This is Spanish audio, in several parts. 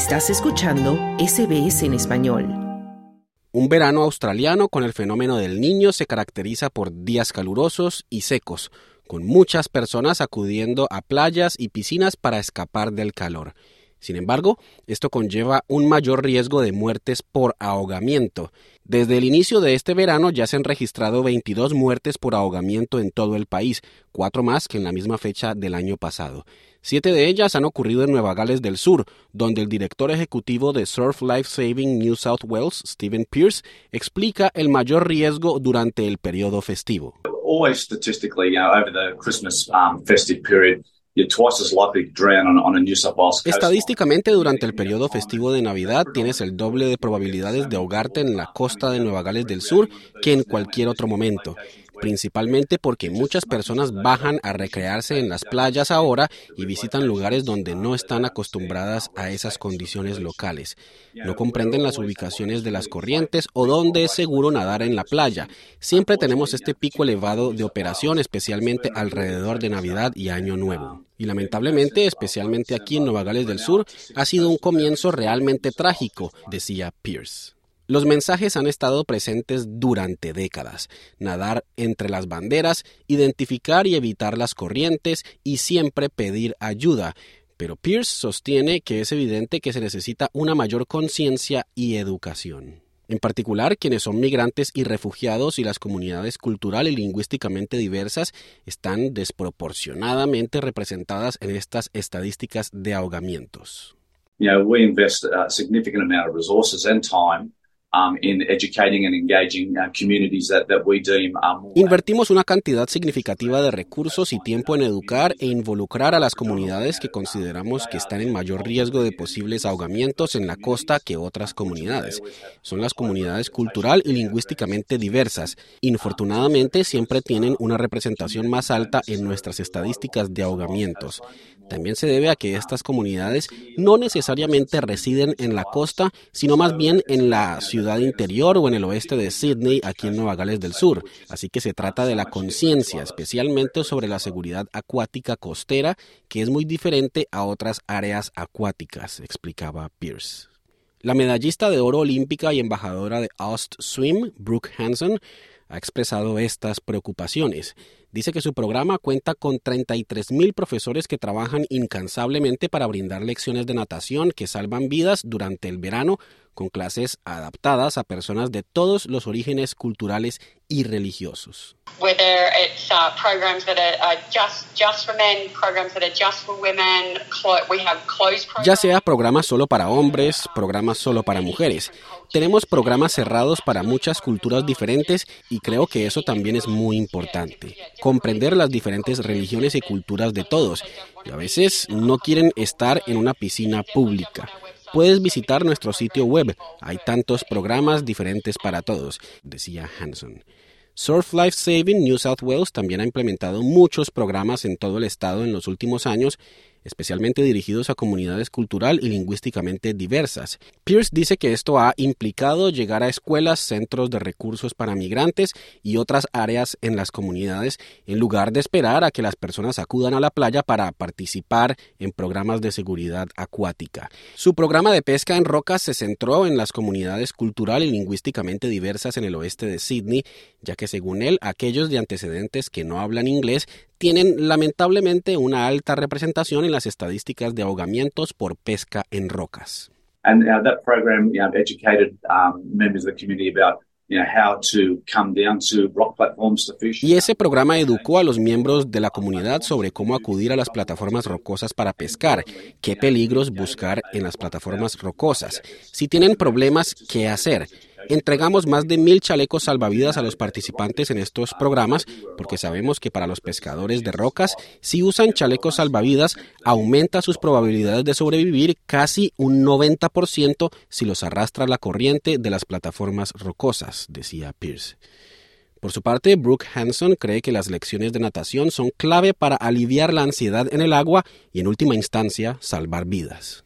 Estás escuchando SBS en español. Un verano australiano con el fenómeno del niño se caracteriza por días calurosos y secos, con muchas personas acudiendo a playas y piscinas para escapar del calor. Sin embargo, esto conlleva un mayor riesgo de muertes por ahogamiento. Desde el inicio de este verano ya se han registrado 22 muertes por ahogamiento en todo el país, cuatro más que en la misma fecha del año pasado. Siete de ellas han ocurrido en Nueva Gales del Sur, donde el director ejecutivo de Surf Life Saving New South Wales, Stephen Pierce, explica el mayor riesgo durante el periodo festivo. Estadísticamente, durante el periodo festivo de Navidad tienes el doble de probabilidades de ahogarte en la costa de Nueva Gales del Sur que en cualquier otro momento principalmente porque muchas personas bajan a recrearse en las playas ahora y visitan lugares donde no están acostumbradas a esas condiciones locales. No comprenden las ubicaciones de las corrientes o dónde es seguro nadar en la playa. Siempre tenemos este pico elevado de operación, especialmente alrededor de Navidad y Año Nuevo. Y lamentablemente, especialmente aquí en Nueva Gales del Sur, ha sido un comienzo realmente trágico, decía Pierce. Los mensajes han estado presentes durante décadas. Nadar entre las banderas, identificar y evitar las corrientes y siempre pedir ayuda. Pero Pierce sostiene que es evidente que se necesita una mayor conciencia y educación. En particular, quienes son migrantes y refugiados y las comunidades cultural y lingüísticamente diversas están desproporcionadamente representadas en estas estadísticas de ahogamientos. Invertimos una cantidad significativa de recursos y tiempo en educar e involucrar a las comunidades que consideramos que están en mayor riesgo de posibles ahogamientos en la costa que otras comunidades. Son las comunidades cultural y lingüísticamente diversas. Infortunadamente, siempre tienen una representación más alta en nuestras estadísticas de ahogamientos. También se debe a que estas comunidades no necesariamente residen en la costa, sino más bien en la ciudad interior o en el oeste de Sydney, aquí en Nueva Gales del Sur. Así que se trata de la conciencia, especialmente sobre la seguridad acuática costera, que es muy diferente a otras áreas acuáticas, explicaba Pierce. La medallista de oro olímpica y embajadora de Aust Swim, Brooke Hanson, ha expresado estas preocupaciones. Dice que su programa cuenta con 33.000 profesores que trabajan incansablemente para brindar lecciones de natación que salvan vidas durante el verano, con clases adaptadas a personas de todos los orígenes culturales y religiosos. Ya sea programas solo para hombres, programas solo para mujeres. Tenemos programas cerrados para muchas culturas diferentes y creo que eso también es muy importante. Comprender las diferentes religiones y culturas de todos. Y a veces no quieren estar en una piscina pública. Puedes visitar nuestro sitio web. Hay tantos programas diferentes para todos, decía Hanson. Surf Life Saving New South Wales también ha implementado muchos programas en todo el estado en los últimos años especialmente dirigidos a comunidades cultural y lingüísticamente diversas. Pierce dice que esto ha implicado llegar a escuelas, centros de recursos para migrantes y otras áreas en las comunidades, en lugar de esperar a que las personas acudan a la playa para participar en programas de seguridad acuática. Su programa de pesca en rocas se centró en las comunidades cultural y lingüísticamente diversas en el oeste de Sydney, ya que según él, aquellos de antecedentes que no hablan inglés tienen lamentablemente una alta representación en las estadísticas de ahogamientos por pesca en rocas. Y ese programa educó a los miembros de la comunidad sobre cómo acudir a las plataformas rocosas para pescar, qué peligros buscar en las plataformas rocosas, si tienen problemas, qué hacer Entregamos más de mil chalecos salvavidas a los participantes en estos programas porque sabemos que para los pescadores de rocas, si usan chalecos salvavidas, aumenta sus probabilidades de sobrevivir casi un 90% si los arrastra la corriente de las plataformas rocosas, decía Pierce. Por su parte, Brooke Hanson cree que las lecciones de natación son clave para aliviar la ansiedad en el agua y, en última instancia, salvar vidas.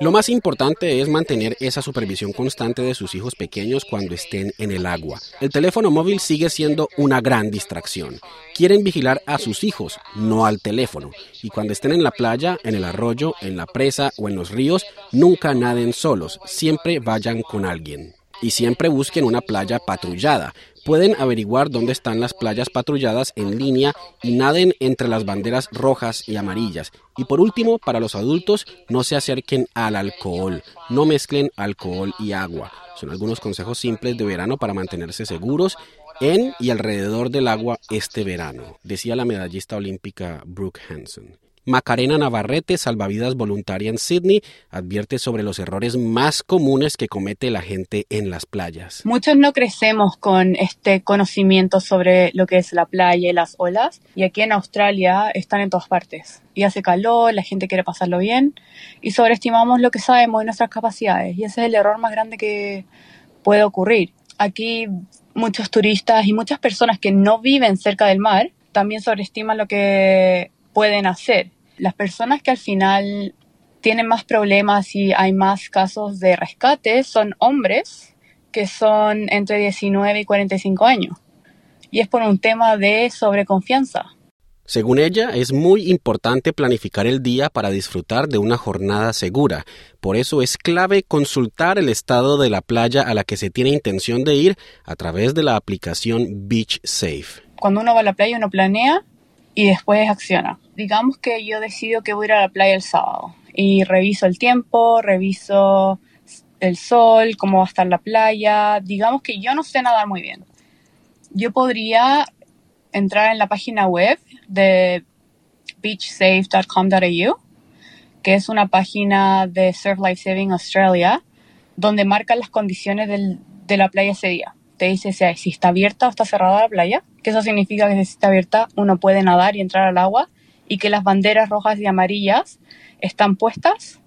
Lo más importante es mantener esa supervisión constante de sus hijos pequeños cuando estén en el agua. El teléfono móvil sigue siendo una gran distracción. Quieren vigilar a sus hijos, no al teléfono. Y cuando estén en la playa, en el arroyo, en la presa o en los ríos, nunca naden solos, siempre vayan con alguien. Y siempre busquen una playa patrullada, pueden averiguar dónde están las playas patrulladas en línea y naden entre las banderas rojas y amarillas. Y por último, para los adultos, no se acerquen al alcohol, no mezclen alcohol y agua. Son algunos consejos simples de verano para mantenerse seguros en y alrededor del agua este verano, decía la medallista olímpica Brooke Hanson. Macarena Navarrete, salvavidas voluntaria en Sydney, advierte sobre los errores más comunes que comete la gente en las playas. Muchos no crecemos con este conocimiento sobre lo que es la playa y las olas, y aquí en Australia están en todas partes. Y hace calor, la gente quiere pasarlo bien, y sobreestimamos lo que sabemos de nuestras capacidades, y ese es el error más grande que puede ocurrir. Aquí muchos turistas y muchas personas que no viven cerca del mar también sobreestiman lo que pueden hacer. Las personas que al final tienen más problemas y hay más casos de rescate son hombres que son entre 19 y 45 años. Y es por un tema de sobreconfianza. Según ella, es muy importante planificar el día para disfrutar de una jornada segura. Por eso es clave consultar el estado de la playa a la que se tiene intención de ir a través de la aplicación Beach Safe. Cuando uno va a la playa, uno planea y después acciona. Digamos que yo decido que voy a ir a la playa el sábado y reviso el tiempo, reviso el sol, cómo va a estar la playa. Digamos que yo no sé nadar muy bien. Yo podría entrar en la página web de beachsafe.com.au, que es una página de Surf Life Saving Australia, donde marcan las condiciones de la playa ese día te dice si, está abierta o está cerrada la playa, que eso significa que si está abierta uno puede nadar y entrar al agua y que las banderas rojas y amarillas están puestas,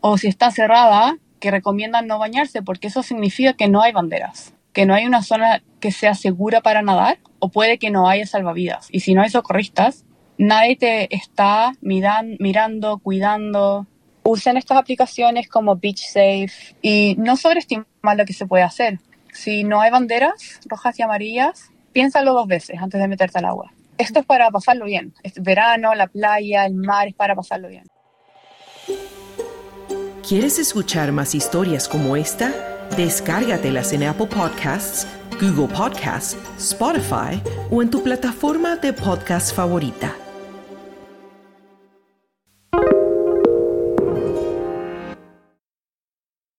o si está cerrada, que recomiendan no bañarse, porque eso significa que no hay banderas, que no hay una zona que sea segura para nadar, o puede que no haya salvavidas. Y si no hay socorristas, nadie te está mirando, cuidando. Usen estas aplicaciones como Beach Safe y no sobreestimen lo que se puede hacer si no hay banderas rojas y amarillas, piénsalo dos veces antes de meterte al agua. Esto es para pasarlo bien. Es verano, la playa, el mar, es para pasarlo bien. ¿Quieres escuchar más historias como esta? Descárgatelas en Apple Podcasts, Google Podcasts, Spotify o en tu plataforma de podcast favorita.